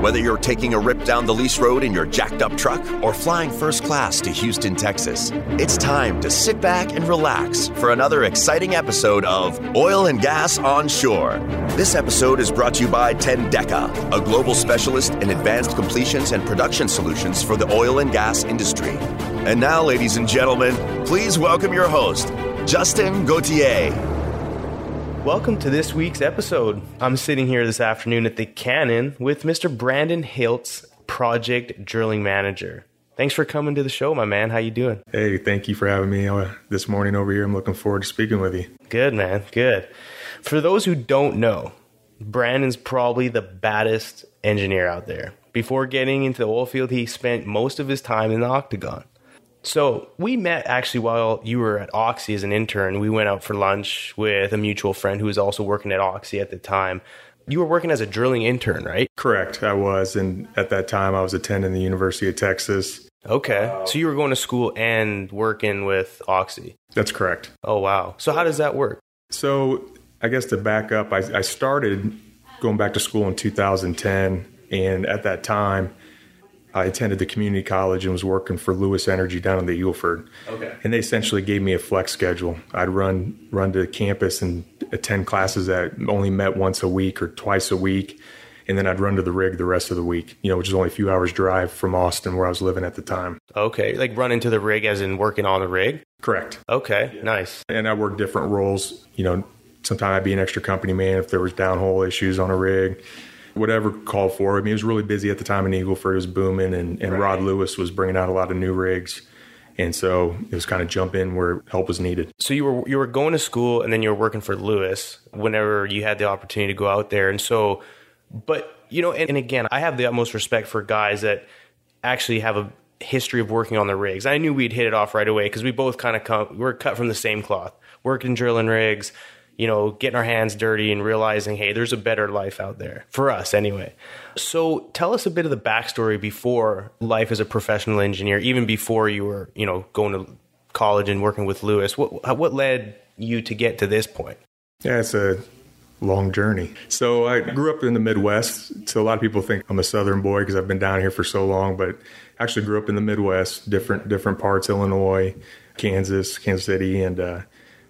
Whether you're taking a rip down the lease road in your jacked up truck or flying first class to Houston, Texas, it's time to sit back and relax for another exciting episode of Oil and Gas on Shore. This episode is brought to you by Tendeka, a global specialist in advanced completions and production solutions for the oil and gas industry. And now, ladies and gentlemen, please welcome your host, Justin Gauthier. Welcome to this week's episode. I'm sitting here this afternoon at the Cannon with Mr. Brandon Hilts, project drilling manager. Thanks for coming to the show, my man. How you doing? Hey, thank you for having me uh, this morning over here. I'm looking forward to speaking with you. Good, man. Good. For those who don't know, Brandon's probably the baddest engineer out there. Before getting into the oil field, he spent most of his time in the octagon. So we met actually while you were at Oxy as an intern. We went out for lunch with a mutual friend who was also working at Oxy at the time. You were working as a drilling intern, right? Correct, I was. And at that time, I was attending the University of Texas. Okay. So you were going to school and working with Oxy. That's correct. Oh, wow. So how does that work? So I guess to back up, I, I started going back to school in 2010. And at that time, I attended the community college and was working for Lewis Energy down in the Eagle Ford. Okay. And they essentially gave me a flex schedule. I'd run run to campus and attend classes that only met once a week or twice a week, and then I'd run to the rig the rest of the week. You know, which is only a few hours drive from Austin, where I was living at the time. Okay. Like running to the rig as in working on the rig? Correct. Okay. Nice. And I worked different roles. You know, sometimes I'd be an extra company man if there was downhole issues on a rig whatever called for. I mean, it was really busy at the time in Eagle Ford. It was booming, and, and right. Rod Lewis was bringing out a lot of new rigs. And so it was kind of jump in where help was needed. So you were you were going to school and then you were working for Lewis whenever you had the opportunity to go out there. And so, but you know, and, and again, I have the utmost respect for guys that actually have a history of working on the rigs. I knew we'd hit it off right away because we both kind of come, we're cut from the same cloth, working drilling rigs, you know, getting our hands dirty and realizing, hey, there's a better life out there for us anyway. So tell us a bit of the backstory before life as a professional engineer, even before you were, you know, going to college and working with Lewis. What what led you to get to this point? Yeah, it's a long journey. So I grew up in the Midwest. So a lot of people think I'm a Southern boy because I've been down here for so long, but actually grew up in the Midwest, different different parts, Illinois, Kansas, Kansas City, and uh,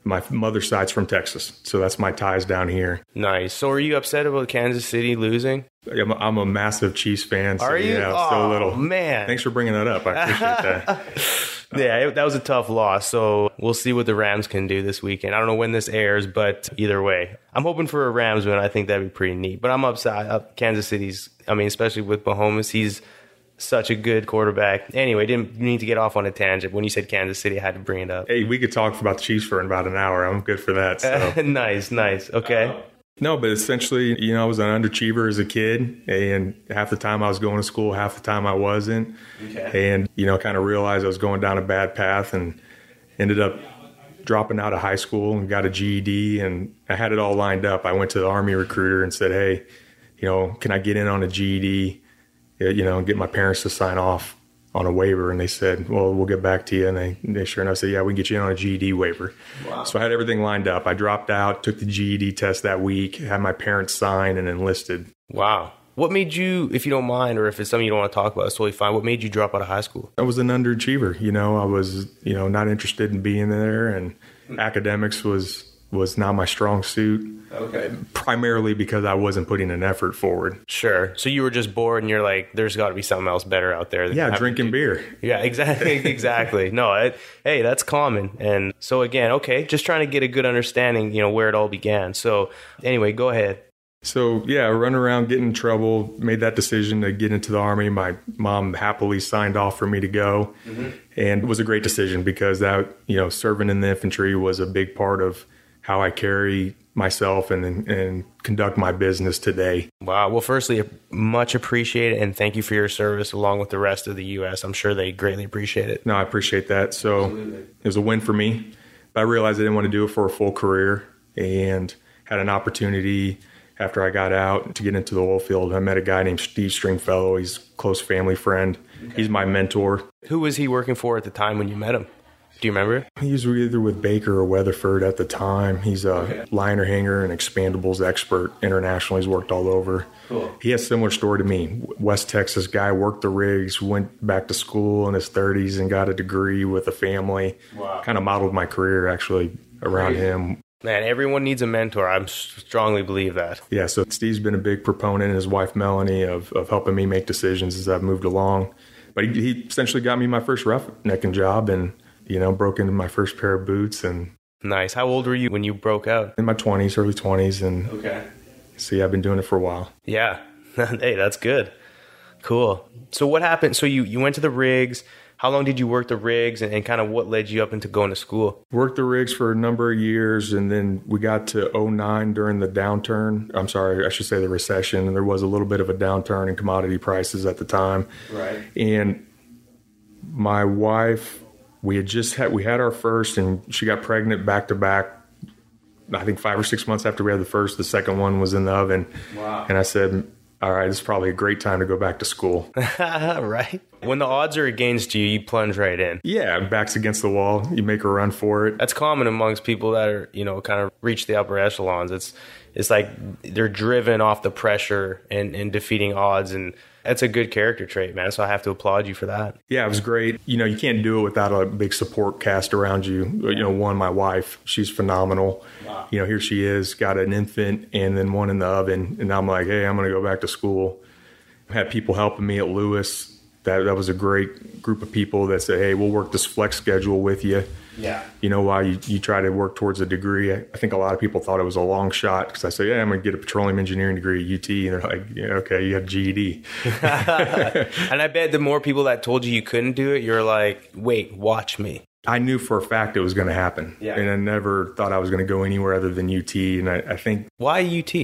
my mother's side's from Texas, so that's my ties down here. Nice. So, are you upset about Kansas City losing? I'm a, I'm a massive Chiefs fan. So, are you? Yeah, oh, so little. Man, thanks for bringing that up. I appreciate that. yeah, it, that was a tough loss. So we'll see what the Rams can do this weekend. I don't know when this airs, but either way, I'm hoping for a Rams win. I think that'd be pretty neat. But I'm upset. Up Kansas City's. I mean, especially with Mahomes, he's such a good quarterback. Anyway, didn't need to get off on a tangent. When you said Kansas City, I had to bring it up. Hey, we could talk about the Chiefs for about an hour. I'm good for that. So. nice, nice. Okay. Uh, no, but essentially, you know, I was an underachiever as a kid, and half the time I was going to school, half the time I wasn't, okay. and you know, kind of realized I was going down a bad path, and ended up dropping out of high school and got a GED, and I had it all lined up. I went to the Army recruiter and said, "Hey, you know, can I get in on a GED?" Uh, you know, and get my parents to sign off on a waiver. And they said, well, we'll get back to you. And they, they sure enough said, yeah, we can get you in on a GED waiver. Wow. So I had everything lined up. I dropped out, took the GED test that week, had my parents sign and enlisted. Wow. What made you, if you don't mind, or if it's something you don't want to talk about, it's totally fine. What made you drop out of high school? I was an underachiever. You know, I was, you know, not interested in being there, and academics was was not my strong suit. Okay. Primarily because I wasn't putting an effort forward. Sure. So you were just bored and you're like, there's got to be something else better out there. Yeah, drinking beer. Yeah, exactly. exactly. no, it, hey, that's common. And so again, okay, just trying to get a good understanding, you know, where it all began. So anyway, go ahead. So yeah, run around, get in trouble, made that decision to get into the army. My mom happily signed off for me to go, mm-hmm. and it was a great decision because that you know serving in the infantry was a big part of how I carry myself and and conduct my business today. Wow. Well, firstly, much appreciate it and thank you for your service along with the rest of the U.S. I'm sure they greatly appreciate it. No, I appreciate that. So Absolutely. it was a win for me, but I realized I didn't want to do it for a full career and had an opportunity after I got out to get into the oil field. I met a guy named Steve Stringfellow. He's a close family friend. Okay. He's my mentor. Who was he working for at the time when you met him? Do you remember? He was either with Baker or Weatherford at the time. He's a okay. liner hanger and expandables expert internationally. He's worked all over. Cool. He has a similar story to me. West Texas guy, worked the rigs, went back to school in his 30s and got a degree with a family. Wow. Kind of modeled my career actually around Crazy. him. Man, everyone needs a mentor. I strongly believe that. Yeah, so Steve's been a big proponent, and his wife Melanie, of, of helping me make decisions as I've moved along. But he, he essentially got me my first roughnecking job, and you know, broke into my first pair of boots and Nice. How old were you when you broke out? In my 20s, early 20s and Okay. See, I've been doing it for a while. Yeah. hey, that's good. Cool. So what happened? So you you went to the rigs. How long did you work the rigs and, and kind of what led you up into going to school? Worked the rigs for a number of years and then we got to 09 during the downturn. I'm sorry, I should say the recession and there was a little bit of a downturn in commodity prices at the time. Right. And my wife we had just had we had our first and she got pregnant back to back i think five or six months after we had the first. The second one was in the oven. Wow. and i said all right this is probably a great time to go back to school. Right. When the odds are against you you plunge right in. Yeah backs against the wall. You make a run for it. That's common amongst people that are you know kind of reach the upper echelons. It's it's like they're driven off the pressure and, and defeating odds and that's a good character trait, man. So I have to applaud you for that. Yeah, it was great. You know, you can't do it without a big support cast around you. You know, one, my wife, she's phenomenal. Wow. You know, here she is, got an infant and then one in the oven. And I'm like, hey, I'm going to go back to school. I had people helping me at Lewis. That, that was a great group of people that said, hey, we'll work this flex schedule with you yeah. You know, while you, you try to work towards a degree, I, I think a lot of people thought it was a long shot because I said, yeah, I'm going to get a petroleum engineering degree at UT. And they're like, yeah, okay, you have GED. and I bet the more people that told you you couldn't do it, you're like, wait, watch me. I knew for a fact it was going to happen. Yeah. And I never thought I was going to go anywhere other than UT. And I, I think. Why UT?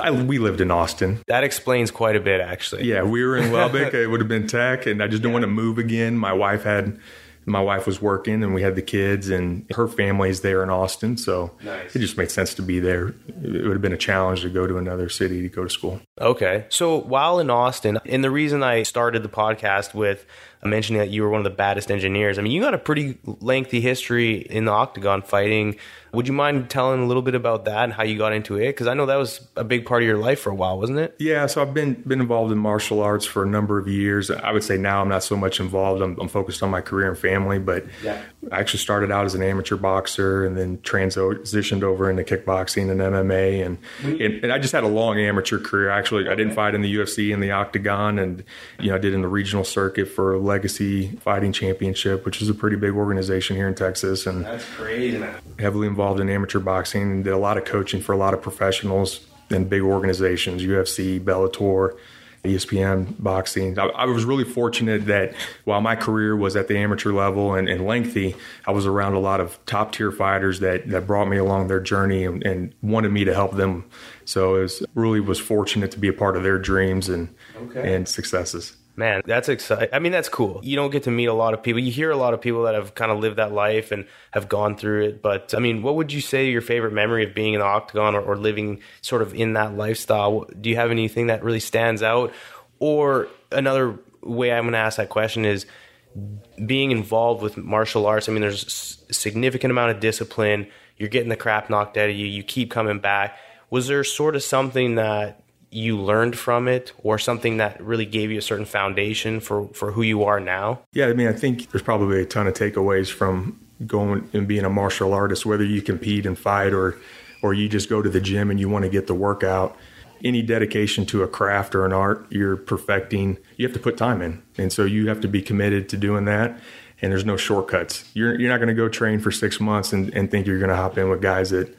I, we lived in Austin. That explains quite a bit, actually. Yeah, we were in Lubbock. it would have been tech, and I just didn't yeah. want to move again. My wife had my wife was working and we had the kids and her family's there in Austin. So nice. it just made sense to be there. It would have been a challenge to go to another city to go to school. Okay. So while in Austin, and the reason I started the podcast with mentioning that you were one of the baddest engineers, I mean, you got a pretty lengthy history in the octagon fighting would you mind telling a little bit about that and how you got into it? Because I know that was a big part of your life for a while, wasn't it? Yeah, so I've been been involved in martial arts for a number of years. I would say now I'm not so much involved. I'm, I'm focused on my career and family, but yeah. I actually started out as an amateur boxer and then transitioned over into kickboxing and MMA, and, mm-hmm. and, and I just had a long amateur career. Actually, I didn't fight in the UFC and the octagon, and you know I did in the regional circuit for Legacy Fighting Championship, which is a pretty big organization here in Texas, and that's crazy. Heavily involved involved in amateur boxing and did a lot of coaching for a lot of professionals and big organizations, UFC, Bellator, ESPN boxing. I, I, was really fortunate that while my career was at the amateur level and, and lengthy, I was around a lot of top tier fighters that, that brought me along their journey and, and wanted me to help them. So it was really was fortunate to be a part of their dreams and okay. and successes. Man, that's exciting. I mean, that's cool. You don't get to meet a lot of people. You hear a lot of people that have kind of lived that life and have gone through it. But I mean, what would you say your favorite memory of being in the octagon or, or living sort of in that lifestyle? Do you have anything that really stands out? Or another way I'm going to ask that question is being involved with martial arts. I mean, there's a significant amount of discipline. You're getting the crap knocked out of you. You keep coming back. Was there sort of something that you learned from it or something that really gave you a certain foundation for, for who you are now? Yeah, I mean, I think there's probably a ton of takeaways from going and being a martial artist, whether you compete and fight or or you just go to the gym and you want to get the workout. Any dedication to a craft or an art you're perfecting, you have to put time in. And so you have to be committed to doing that. And there's no shortcuts. You're, you're not going to go train for six months and, and think you're going to hop in with guys that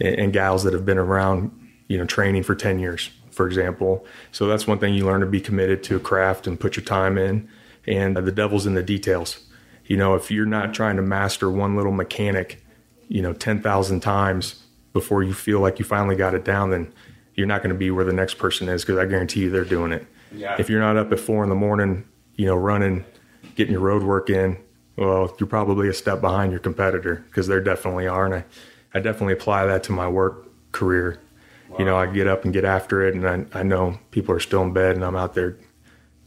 and gals that have been around, you know, training for 10 years for example. So that's one thing you learn to be committed to a craft and put your time in. And the devil's in the details. You know, if you're not trying to master one little mechanic, you know, 10,000 times before you feel like you finally got it down, then you're not going to be where the next person is because I guarantee you they're doing it. Yeah. If you're not up at four in the morning, you know, running, getting your road work in, well, you're probably a step behind your competitor because there definitely are. And I, I definitely apply that to my work career you know, I get up and get after it, and I, I know people are still in bed, and I'm out there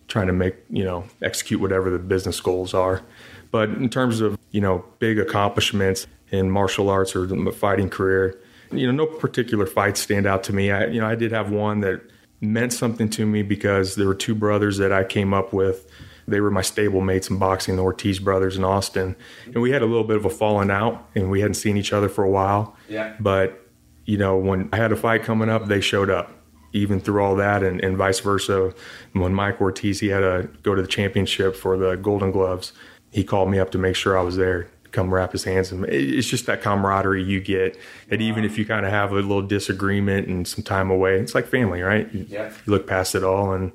trying to make you know execute whatever the business goals are. But in terms of, you know, big accomplishments in martial arts or the fighting career, you know, no particular fights stand out to me. I, you know, I did have one that meant something to me because there were two brothers that I came up with. They were my stable mates in boxing, the Ortiz brothers in Austin. And we had a little bit of a falling out and we hadn't seen each other for a while. Yeah. But, you know, when I had a fight coming up, they showed up even through all that and, and vice versa. When Mike Ortiz, he had to go to the championship for the Golden Gloves, he called me up to make sure I was there come wrap his hands and it's just that camaraderie you get that even if you kind of have a little disagreement and some time away it's like family right you, yeah. you look past it all and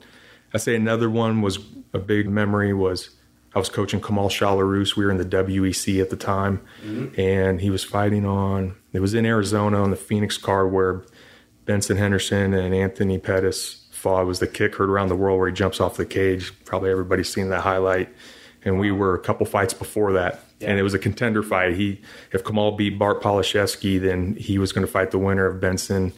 i say another one was a big memory was i was coaching kamal Shalorus. we were in the wec at the time mm-hmm. and he was fighting on it was in arizona on the phoenix card where benson henderson and anthony pettis fought. It was the kick heard around the world where he jumps off the cage. Probably everybody's seen that highlight. And we were a couple fights before that. Yeah. and it was a contender fight. He, if Kamal beat Bart Palaszewski, then he was going to fight the winner of Benson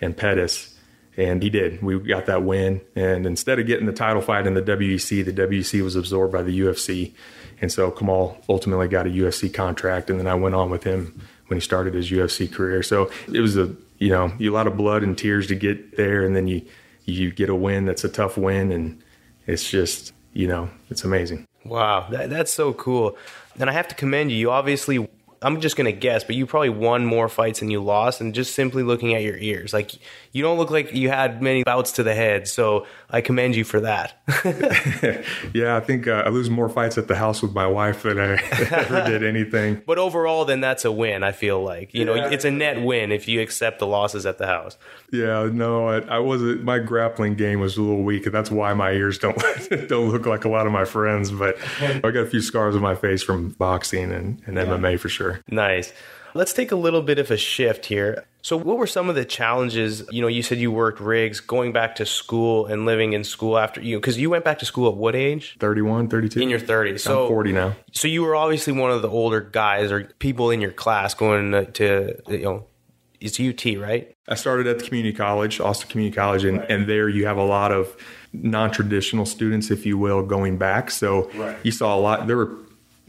and Pettis, and he did. We got that win, and instead of getting the title fight in the WEC, the WEC was absorbed by the UFC, and so Kamal ultimately got a UFC contract, and then I went on with him when he started his UFC career. So it was a you know a lot of blood and tears to get there, and then you you get a win that's a tough win, and it's just you know it's amazing. Wow, that, that's so cool. And I have to commend you. You obviously, I'm just to guess, but you probably won more fights than you lost. And just simply looking at your ears, like you don't look like you had many bouts to the head. So I commend you for that. yeah, I think uh, I lose more fights at the house with my wife than I ever did anything. But overall, then that's a win. I feel like you know it's a net win if you accept the losses at the house. Yeah, no, I, I wasn't. My grappling game was a little weak, and that's why my ears don't don't look like a lot of my friends. But I got a few scars on my face from boxing and, and yeah. MMA for sure. Nice. Let's take a little bit of a shift here. So, what were some of the challenges? You know, you said you worked rigs, going back to school and living in school after you, because you went back to school at what age? 31, 32. In your 30s. So, I'm 40 now. So, you were obviously one of the older guys or people in your class going to, you know, it's UT, right? I started at the community college, Austin Community College, and, right. and there you have a lot of non traditional students, if you will, going back. So, right. you saw a lot. There were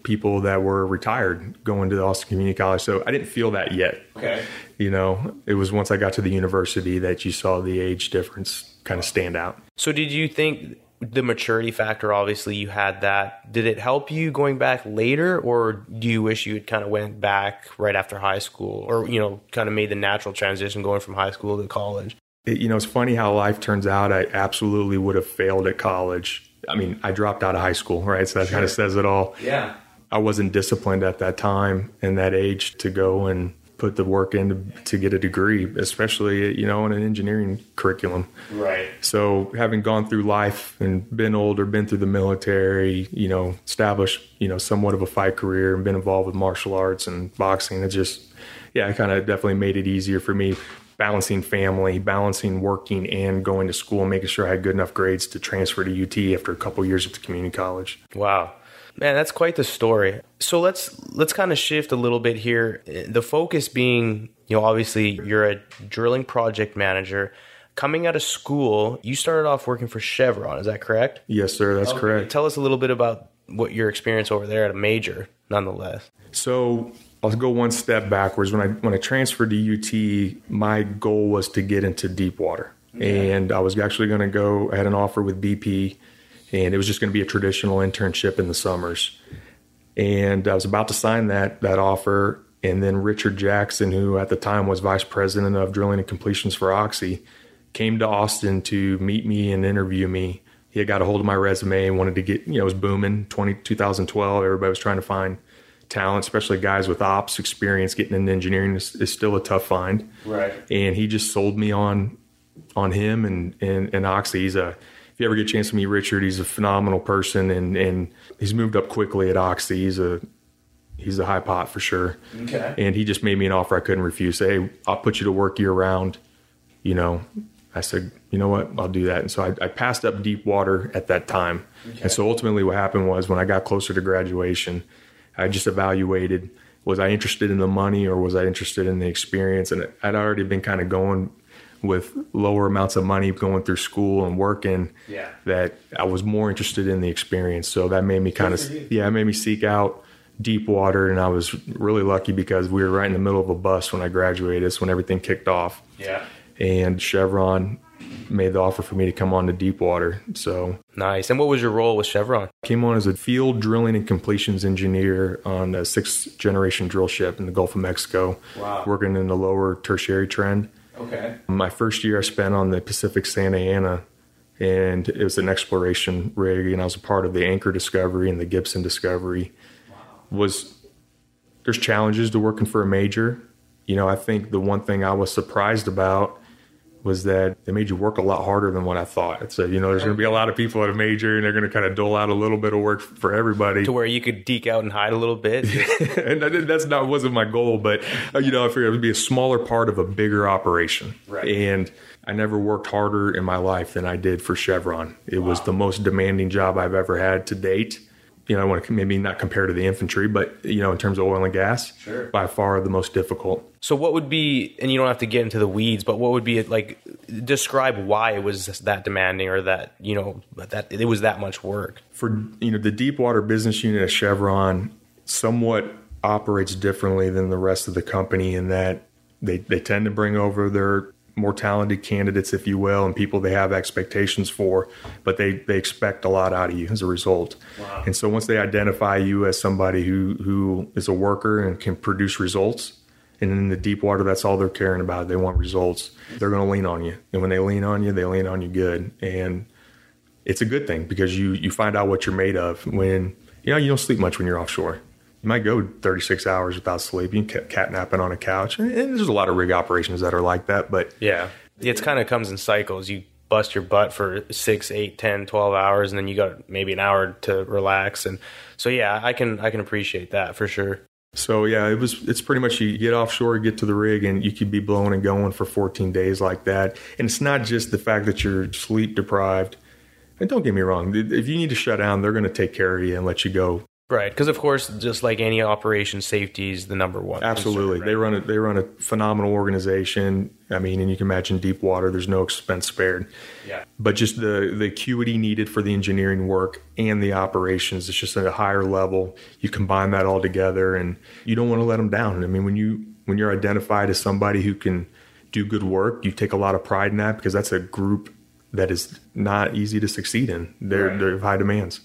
people that were retired going to the Austin Community College. So I didn't feel that yet. Okay. You know, it was once I got to the university that you saw the age difference kind of stand out. So did you think the maturity factor obviously you had that did it help you going back later or do you wish you had kind of went back right after high school or you know kind of made the natural transition going from high school to college it, you know it's funny how life turns out i absolutely would have failed at college i mean i dropped out of high school right so that sure. kind of says it all yeah I wasn't disciplined at that time and that age to go and put the work in to, to, get a degree, especially you know in an engineering curriculum. Right. So having gone through life and been older, been through the military, you know, established you know somewhat of a fight career and been involved with martial arts and boxing, it just yeah, it kind of definitely made it easier for me balancing family, balancing working and going to school, making sure I had good enough grades to transfer to UT after a couple years at the community college. Wow. Man, that's quite the story. So let's let's kind of shift a little bit here. The focus being, you know, obviously you're a drilling project manager. Coming out of school, you started off working for Chevron, is that correct? Yes, sir, that's okay. correct. Tell us a little bit about what your experience over there at a major, nonetheless. So I'll go one step backwards. When I when I transferred to UT, my goal was to get into deep water. Okay. And I was actually going to go. I had an offer with BP and it was just going to be a traditional internship in the summers. And I was about to sign that that offer, and then Richard Jackson, who at the time was vice president of drilling and completions for Oxy, came to Austin to meet me and interview me. He had got a hold of my resume and wanted to get, you know, it was booming 20, 2012. Everybody was trying to find talent, especially guys with ops experience. Getting into engineering is, is still a tough find. Right. And he just sold me on on him and, and, and Oxy. He's a you ever get a chance to meet Richard, he's a phenomenal person, and and he's moved up quickly at Oxy. He's a he's a high pot for sure. Okay. And he just made me an offer I couldn't refuse. Say, hey, I'll put you to work year round. You know, I said, you know what, I'll do that. And so I, I passed up deep water at that time. Okay. And so ultimately, what happened was when I got closer to graduation, I just evaluated was I interested in the money or was I interested in the experience? And I'd already been kind of going with lower amounts of money going through school and working Yeah. that I was more interested in the experience. So that made me kind of yeah, it made me seek out deep water and I was really lucky because we were right in the middle of a bust when I graduated. It's when everything kicked off. Yeah. And Chevron made the offer for me to come on to deep water. So Nice. And what was your role with Chevron? came on as a field drilling and completions engineer on a sixth generation drill ship in the Gulf of Mexico, Wow. working in the lower tertiary trend. Okay. My first year I spent on the Pacific Santa Ana, and it was an exploration rig, and I was a part of the Anchor Discovery and the Gibson Discovery. Was there's challenges to working for a major. You know, I think the one thing I was surprised about was that they made you work a lot harder than what I thought. It said, you know, there's going to be a lot of people at a major, and they're going to kind of dole out a little bit of work for everybody To where you could deke out and hide a little bit. and that- that's not wasn't my goal, but uh, you know, I figured it would be a smaller part of a bigger operation. Right. And I never worked harder in my life than I did for Chevron. It was the most demanding job I've ever had to date. You know, I want to maybe not compare to the infantry, but you know, in terms of oil and gas, Sure. by far the most difficult. So what would be, and you don't have to get into the weeds, but what would be like? Describe why it was that demanding, or that you know that it was that much work. for you know the deep water business unit at Chevron somewhat operates differently than the rest of the company in that they, they tend to bring over their more talented candidates, if you will, and people they have expectations for, but they, they expect a lot out of you as a result. And so once they identify you as somebody who, who is a worker and can produce results, and in the deep water, that's all they're caring about. They want results. They're going to lean on you. And when they lean on you, they lean on you good. And it's a good thing because you you find out what you're made of when you know you don't sleep much when you're offshore. You might go 36 hours without sleep. You can cat napping on a couch, and, and there's a lot of rig operations that are like that. But Yeah, it's kind of comes in cycles. You bust your butt for six, eight, ten, twelve hours, and then you got maybe an hour to relax. And so, yeah, I can I can appreciate that for sure. so yeah, it was. It's pretty much you get offshore, get to the rig, and you could be blowing and going for 14 days like that. And it's not just the fact that you're sleep deprived. And don't get me wrong, if you need to shut down, they're going to take care of you and let you go Right, because of course, just like any operation, safety is the number one. Absolutely, concern, they run a they run a phenomenal organization. I mean, and you can imagine deep water. There's no expense spared. Yeah. But just the the acuity needed for the engineering work and the operations, it's just at a higher level. You combine that all together, and you don't want to let them down. I mean, when you when you're identified as somebody who can do good work, you take a lot of pride in that because that's a group that is not easy to succeed in. They're Right. they're high demands.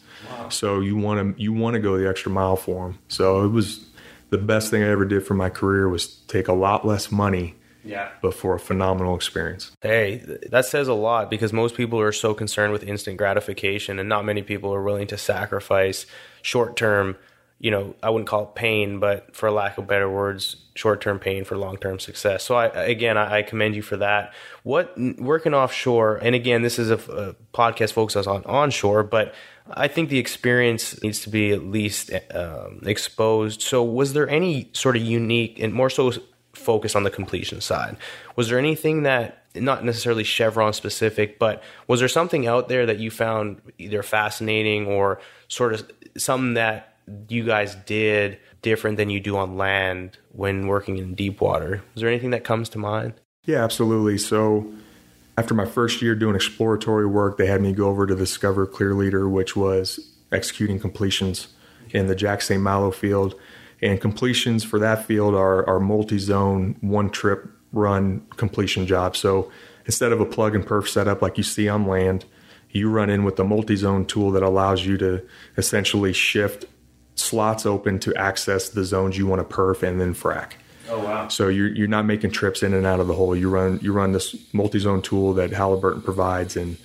So you want to you want to go the extra mile for them. So it was the best thing I ever did for my career was take a lot less money, Yeah. but for a phenomenal experience. Hey, that says a lot because most people are so concerned with instant gratification, and not many people are willing to sacrifice short term. You know, I wouldn't call it pain, but for lack of better words, short term pain for long term success. So, I again, I, commend you for that. What working offshore, and again, this is a, a podcast focused on onshore, but I think the experience needs to be at least um, exposed. So, was there any sort of unique and more so focus on the completion side? Was there anything that, not necessarily Chevron specific, but was there something out there that you found either fascinating or sort of something that you guys did different than you do on land when working in deep water? Was there anything that comes to mind? Yeah, absolutely. So after my first year doing exploratory work, they had me go over to Discoverer Clear Leader, which was executing completions in the Jack St. Malo field. And completions for that field are, are multi zone, one trip run completion jobs. So instead of a plug and perf setup like you see on land, you run in with a multi zone tool that allows you to essentially shift slots open to access the zones you want to perf and then frac. Oh, wow. So you're you're not making trips in and out of the hole. You run you run this multi-zone tool that Halliburton provides, and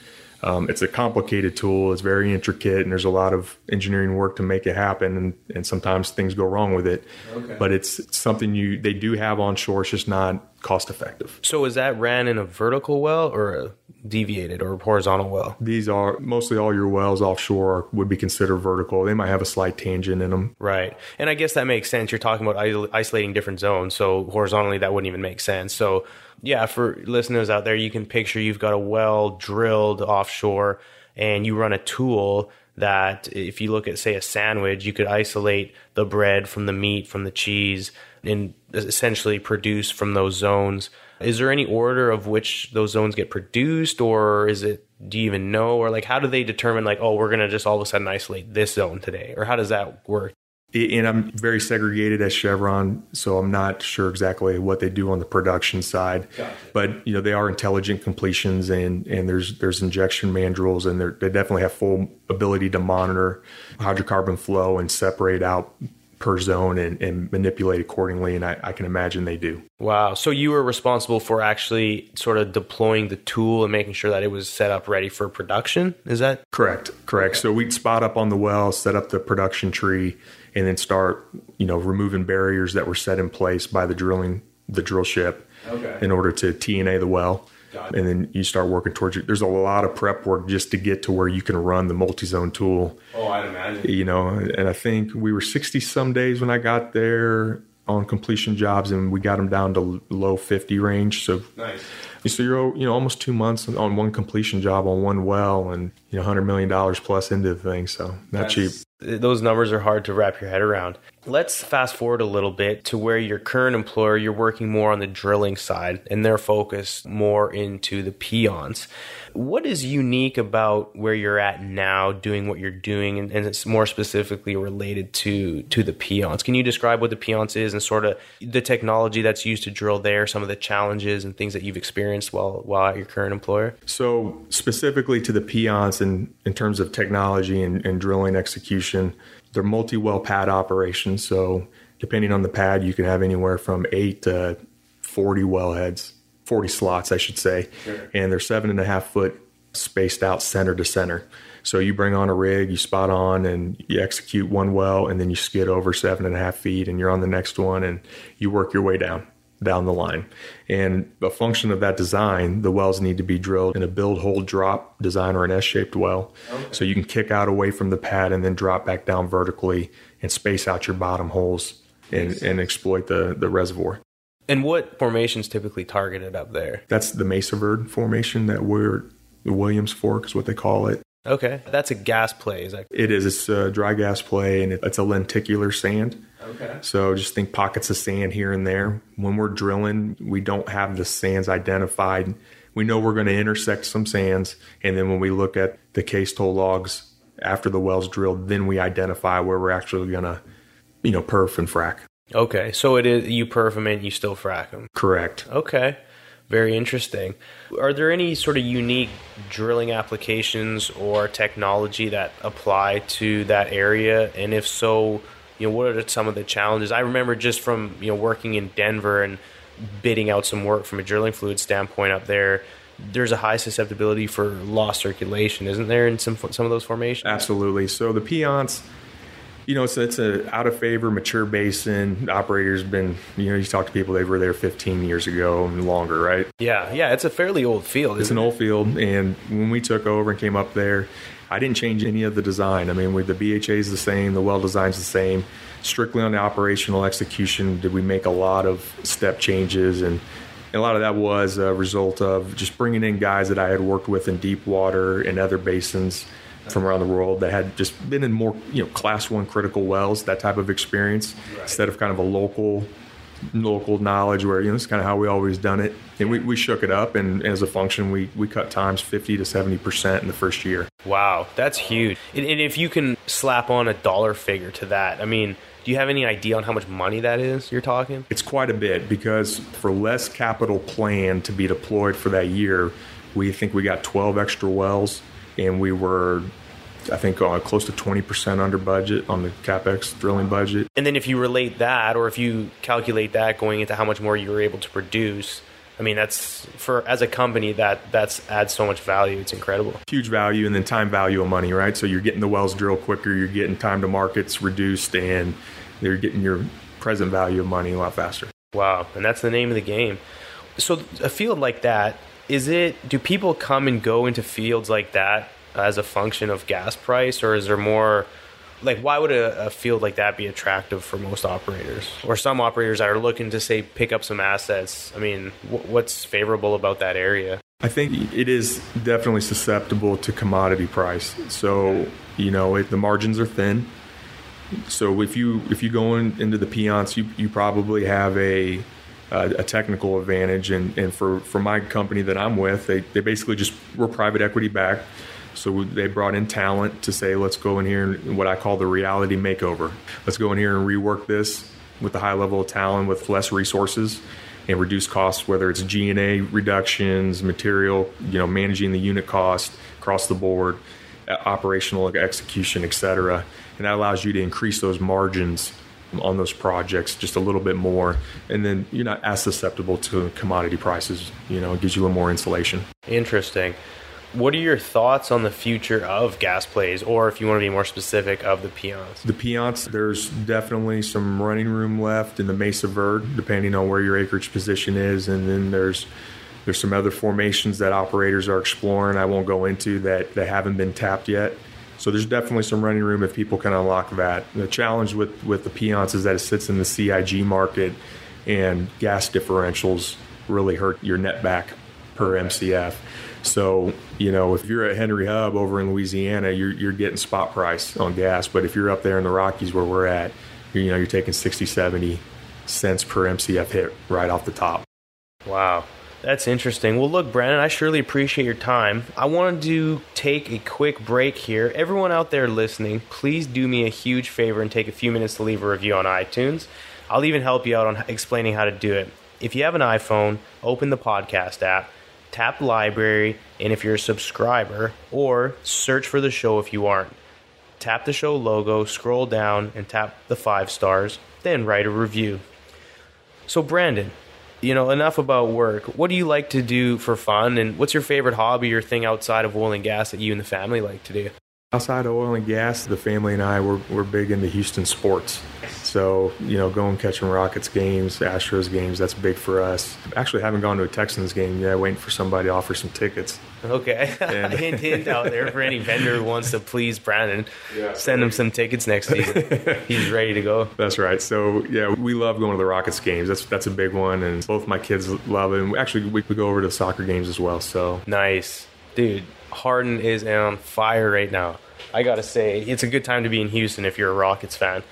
um, it's a complicated tool. It's very intricate, and there's a lot of engineering work to make it happen. And, and sometimes things go wrong with it. Okay. But it's something you they do have on shore. It's just not cost effective. So is that ran in a vertical well or a deviated or horizontal well? These are mostly all your wells offshore would be considered vertical. They might have a slight tangent in them. Right. And I guess that makes sense. You're talking about isol- isolating different zones. So horizontally, that wouldn't even make sense. So, yeah, for listeners out there, you can picture you've got a well drilled offshore and you run a tool that, if you look at, say, a sandwich, you could isolate the bread from the meat, from the cheese, and essentially produce from those zones Is there any order of which those zones get produced, or is it? Do you even know, or like how do they determine like, oh, we're gonna just all of a sudden isolate this zone today, or how does that work? and I'm very segregated at Chevron, so I'm not sure exactly what they do on the production side. Gotcha. But you know, they are intelligent completions, and and there's there's injection mandrels, and they definitely have full ability to monitor hydrocarbon flow and separate out per zone and, and manipulate accordingly. And I, I, can imagine they do. Wow. So you were responsible for actually sort of deploying the tool and making sure that it was set up ready for production. Is that correct? Correct. Okay. So we'd spot up on the well, set up the production tree and then start, you know, removing barriers that were set in place by the drilling the drill ship okay. in order to TNA the well. And then you start working towards it. There's a lot of prep work just to get to where you can run the multi-zone tool. Oh, I'd imagine. You know, and I think we were 60 some days when I got there on completion jobs, and we got them down to low 50 range. So nice. So you're you know almost two months on one completion job on one well, and you know 100 million dollars plus into the thing. So not That's, cheap those numbers are hard to wrap your head around. Let's fast forward a little bit to where your current employer, you're working more on the drilling side and they're focused more into the Piceance. What is unique about where you're at now doing what you're doing and, and it's more specifically related to to the Piceance? Can you describe what the Piceance is and sort of the technology that's used to drill there, some of the challenges and things that you've experienced while while at your current employer? So specifically to the Piceance in, in terms of technology and, and drilling execution, they're multi-well pad operations. So depending on the pad, you can have anywhere from eight to 40 well heads, 40 slots, I should say, sure. and they're seven and a half foot spaced out center to center. So you bring on a rig, you spot on, and you execute one well, and then you skid over seven and a half feet, and you're on the next one, and you work your way down down the line. And a function of that design, the wells need to be drilled in a build hold drop design or an S-shaped well. Okay. So you can kick out away from the pad and then drop back down vertically and space out your bottom holes and, and exploit the, the reservoir. And what formations typically targeted up there? That's the Mesa Verde formation that we're the Williams Fork is what they call it. Okay, that's a gas play. Is that? It is. It's a dry gas play, and it's a lenticular sand. Okay. So just think pockets of sand here and there. When we're drilling, we don't have the sands identified. We know we're going to intersect some sands, and then when we look at the case hole logs after the well's drilled, then we identify where we're actually going to, you know, perf and frac. Okay, so it is you perf them and you still frac them. Correct. Okay, very interesting. Are there any sort of unique drilling applications or technology that apply to that area? And if so, you know, what are some of the challenges? I remember just from you know working in Denver and bidding out some work from a drilling fluid standpoint up there. There's a high susceptibility for lost circulation, isn't there, in some some of those formations? Absolutely. So the Piceance you know, so it's a out of favor, mature basin. Operators been, you know, you talk to people they were there 15 years ago and longer, right? Yeah, yeah. It's a fairly old field. It's an it? old field, and when we took over and came up there, I didn't change any of the design. I mean, we, the BHA is the same, the well design's the same. Strictly on the operational execution, did we make a lot of step changes and. a lot of that was a result of just bringing in guys that I had worked with in deep water and other basins from around the world that had just been in more you know class one critical wells, that type of experience, right. instead of kind of a local local knowledge where you know it's kind of how we always done it. And we, we shook it up and as a function we we cut times 50 to 70 percent in the first year. Wow that's huge. And, and if you can slap on a dollar figure to that i mean do you have any idea on how much money that is you're talking? It's quite a bit because for less capital plan to be deployed for that year we think we got 12 extra wells and we were I think uh, close to 20% under budget on the capex drilling budget. And then if you relate that, or if you calculate that going into how much more you were able to produce, I mean that's for as a company that that's adds so much value. It's incredible. Huge value, and then time value of money, right? So you're getting the wells drilled quicker, you're getting time to markets reduced, and you're getting your present value of money a lot faster. Wow, and that's the name of the game. So a field like that, is it? Do people come and go into fields like that as a function of gas price, or is there more? Like, why would a, a, field like that be attractive for most operators, or some operators that are looking to say pick up some assets? I mean, w- what's favorable about that area? I think it is definitely susceptible to commodity price. So you know, it, the margins are thin. So if you if you go in, into the Piceance, you you probably have a uh, a technical advantage. And, and for, for my company that I'm with, they, they basically just were private equity backed. So they brought in talent to say, let's go in here and what I call the reality makeover. Let's go in here and rework this with a high level of talent with less resources and reduce costs, whether it's G&A reductions, material, you know, managing the unit cost across the board, operational execution, et cetera. And that allows you to increase those margins on those projects just a little bit more. And then you're not as susceptible to commodity prices. You know, it gives you a little more insulation. Interesting. What are your thoughts on the future of gas plays, or if you want to be more specific, of the Piceance? The Piceance, there's definitely some running room left in the Mesa Verde, depending on where your acreage position is, and then there's there's some other formations that operators are exploring. I won't go into that that haven't been tapped yet. So there's definitely some running room if people can unlock that. The challenge with with the Piceance is that it sits in the CIG market, and gas differentials really hurt your net back per MCF. So, you know, if you're at Henry Hub over in Louisiana, you're, you're getting spot price on gas. But if you're up there in the Rockies where we're at, you know, you're taking 60, 70 cents per MCF hit right off the top. Wow. That's interesting. Well, look, Brandon, I surely appreciate your time. I wanted to take a quick break here. Everyone out there listening, please do me a huge favor and take a few minutes to leave a review on iTunes. I'll even help you out on explaining how to do it. If you have an iPhone, open the podcast app tap library, and if you're a subscriber, or search for the show if you aren't. Tap the show logo, scroll down, and tap the five stars, then write a review. So, Brandon, you know, enough about work. What do you like to do for fun, and what's your favorite hobby or thing outside of oil and gas that you and the family like to do? Outside of oil and gas, the family and I, we're, we're big into Houston sports. So, you know, going catching Rockets games, Astros games, that's big for us. Actually, haven't gone to a Texans game yet, waiting for somebody to offer some tickets. Okay. And, hint, hint out there for any vendor who wants to please Brandon. Yeah. Send him some tickets next season. He's ready to go. That's right. So, yeah, we love going to the Rockets games. That's that's a big one. And both my kids love it. And actually, we, we go over to soccer games as well. So, nice. Dude, Harden is on fire right now. I gotta say, it's a good time to be in Houston if you're a Rockets fan.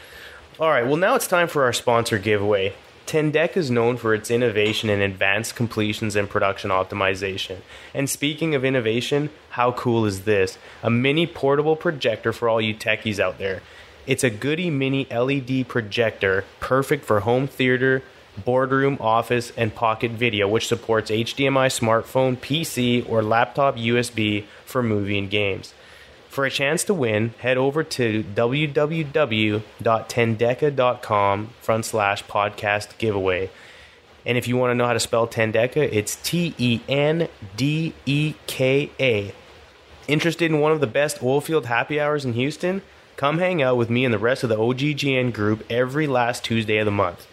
All right, well, now it's time for our sponsor giveaway. Tendeka is known for its innovation in advanced completions and production optimization. And speaking of innovation, how cool is this? A mini portable projector for all you techies out there. It's a goody mini LED projector, perfect for home theater, boardroom, office, and pocket video, which supports HDMI smartphone, PC, or laptop USB for movie and games. For a chance to win, head over to www.tendeka.com front slash podcast giveaway. And if you want to know how to spell Tendeka, it's T E N D E K A. Interested in one of the best oilfield happy hours in Houston? Come hang out with me and the rest of the OGGN group every last Tuesday of the month.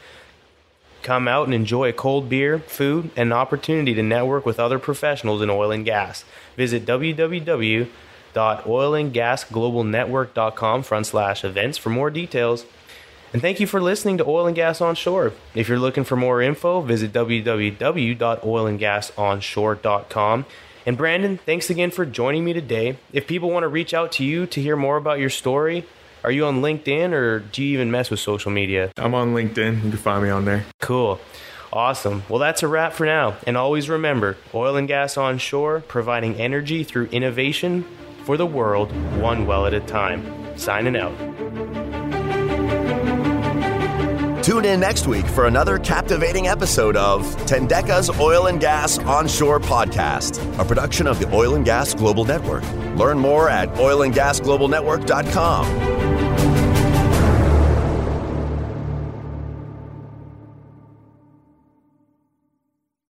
Come out and enjoy a cold beer, food, and an opportunity to network with other professionals in oil and gas. Visit www.oilandgasglobalnetwork.com front slash events for more details. And thank you for listening to Oil and Gas Onshore. If you're looking for more info, visit www.oilandgasonshore.com. And Brandon, thanks again for joining me today. If people want to reach out to you to hear more about your story, are you on LinkedIn or do you even mess with social media? I'm on LinkedIn. You can find me on there. Cool. Awesome. Well, that's a wrap for now. And always remember oil and gas onshore, providing energy through innovation for the world, one well at a time. Signing out. Tune in next week for another captivating episode of Tendeka's Oil and Gas Onshore Podcast, a production of the Oil and Gas Global Network. Learn more at oilandgasglobalnetwork.com.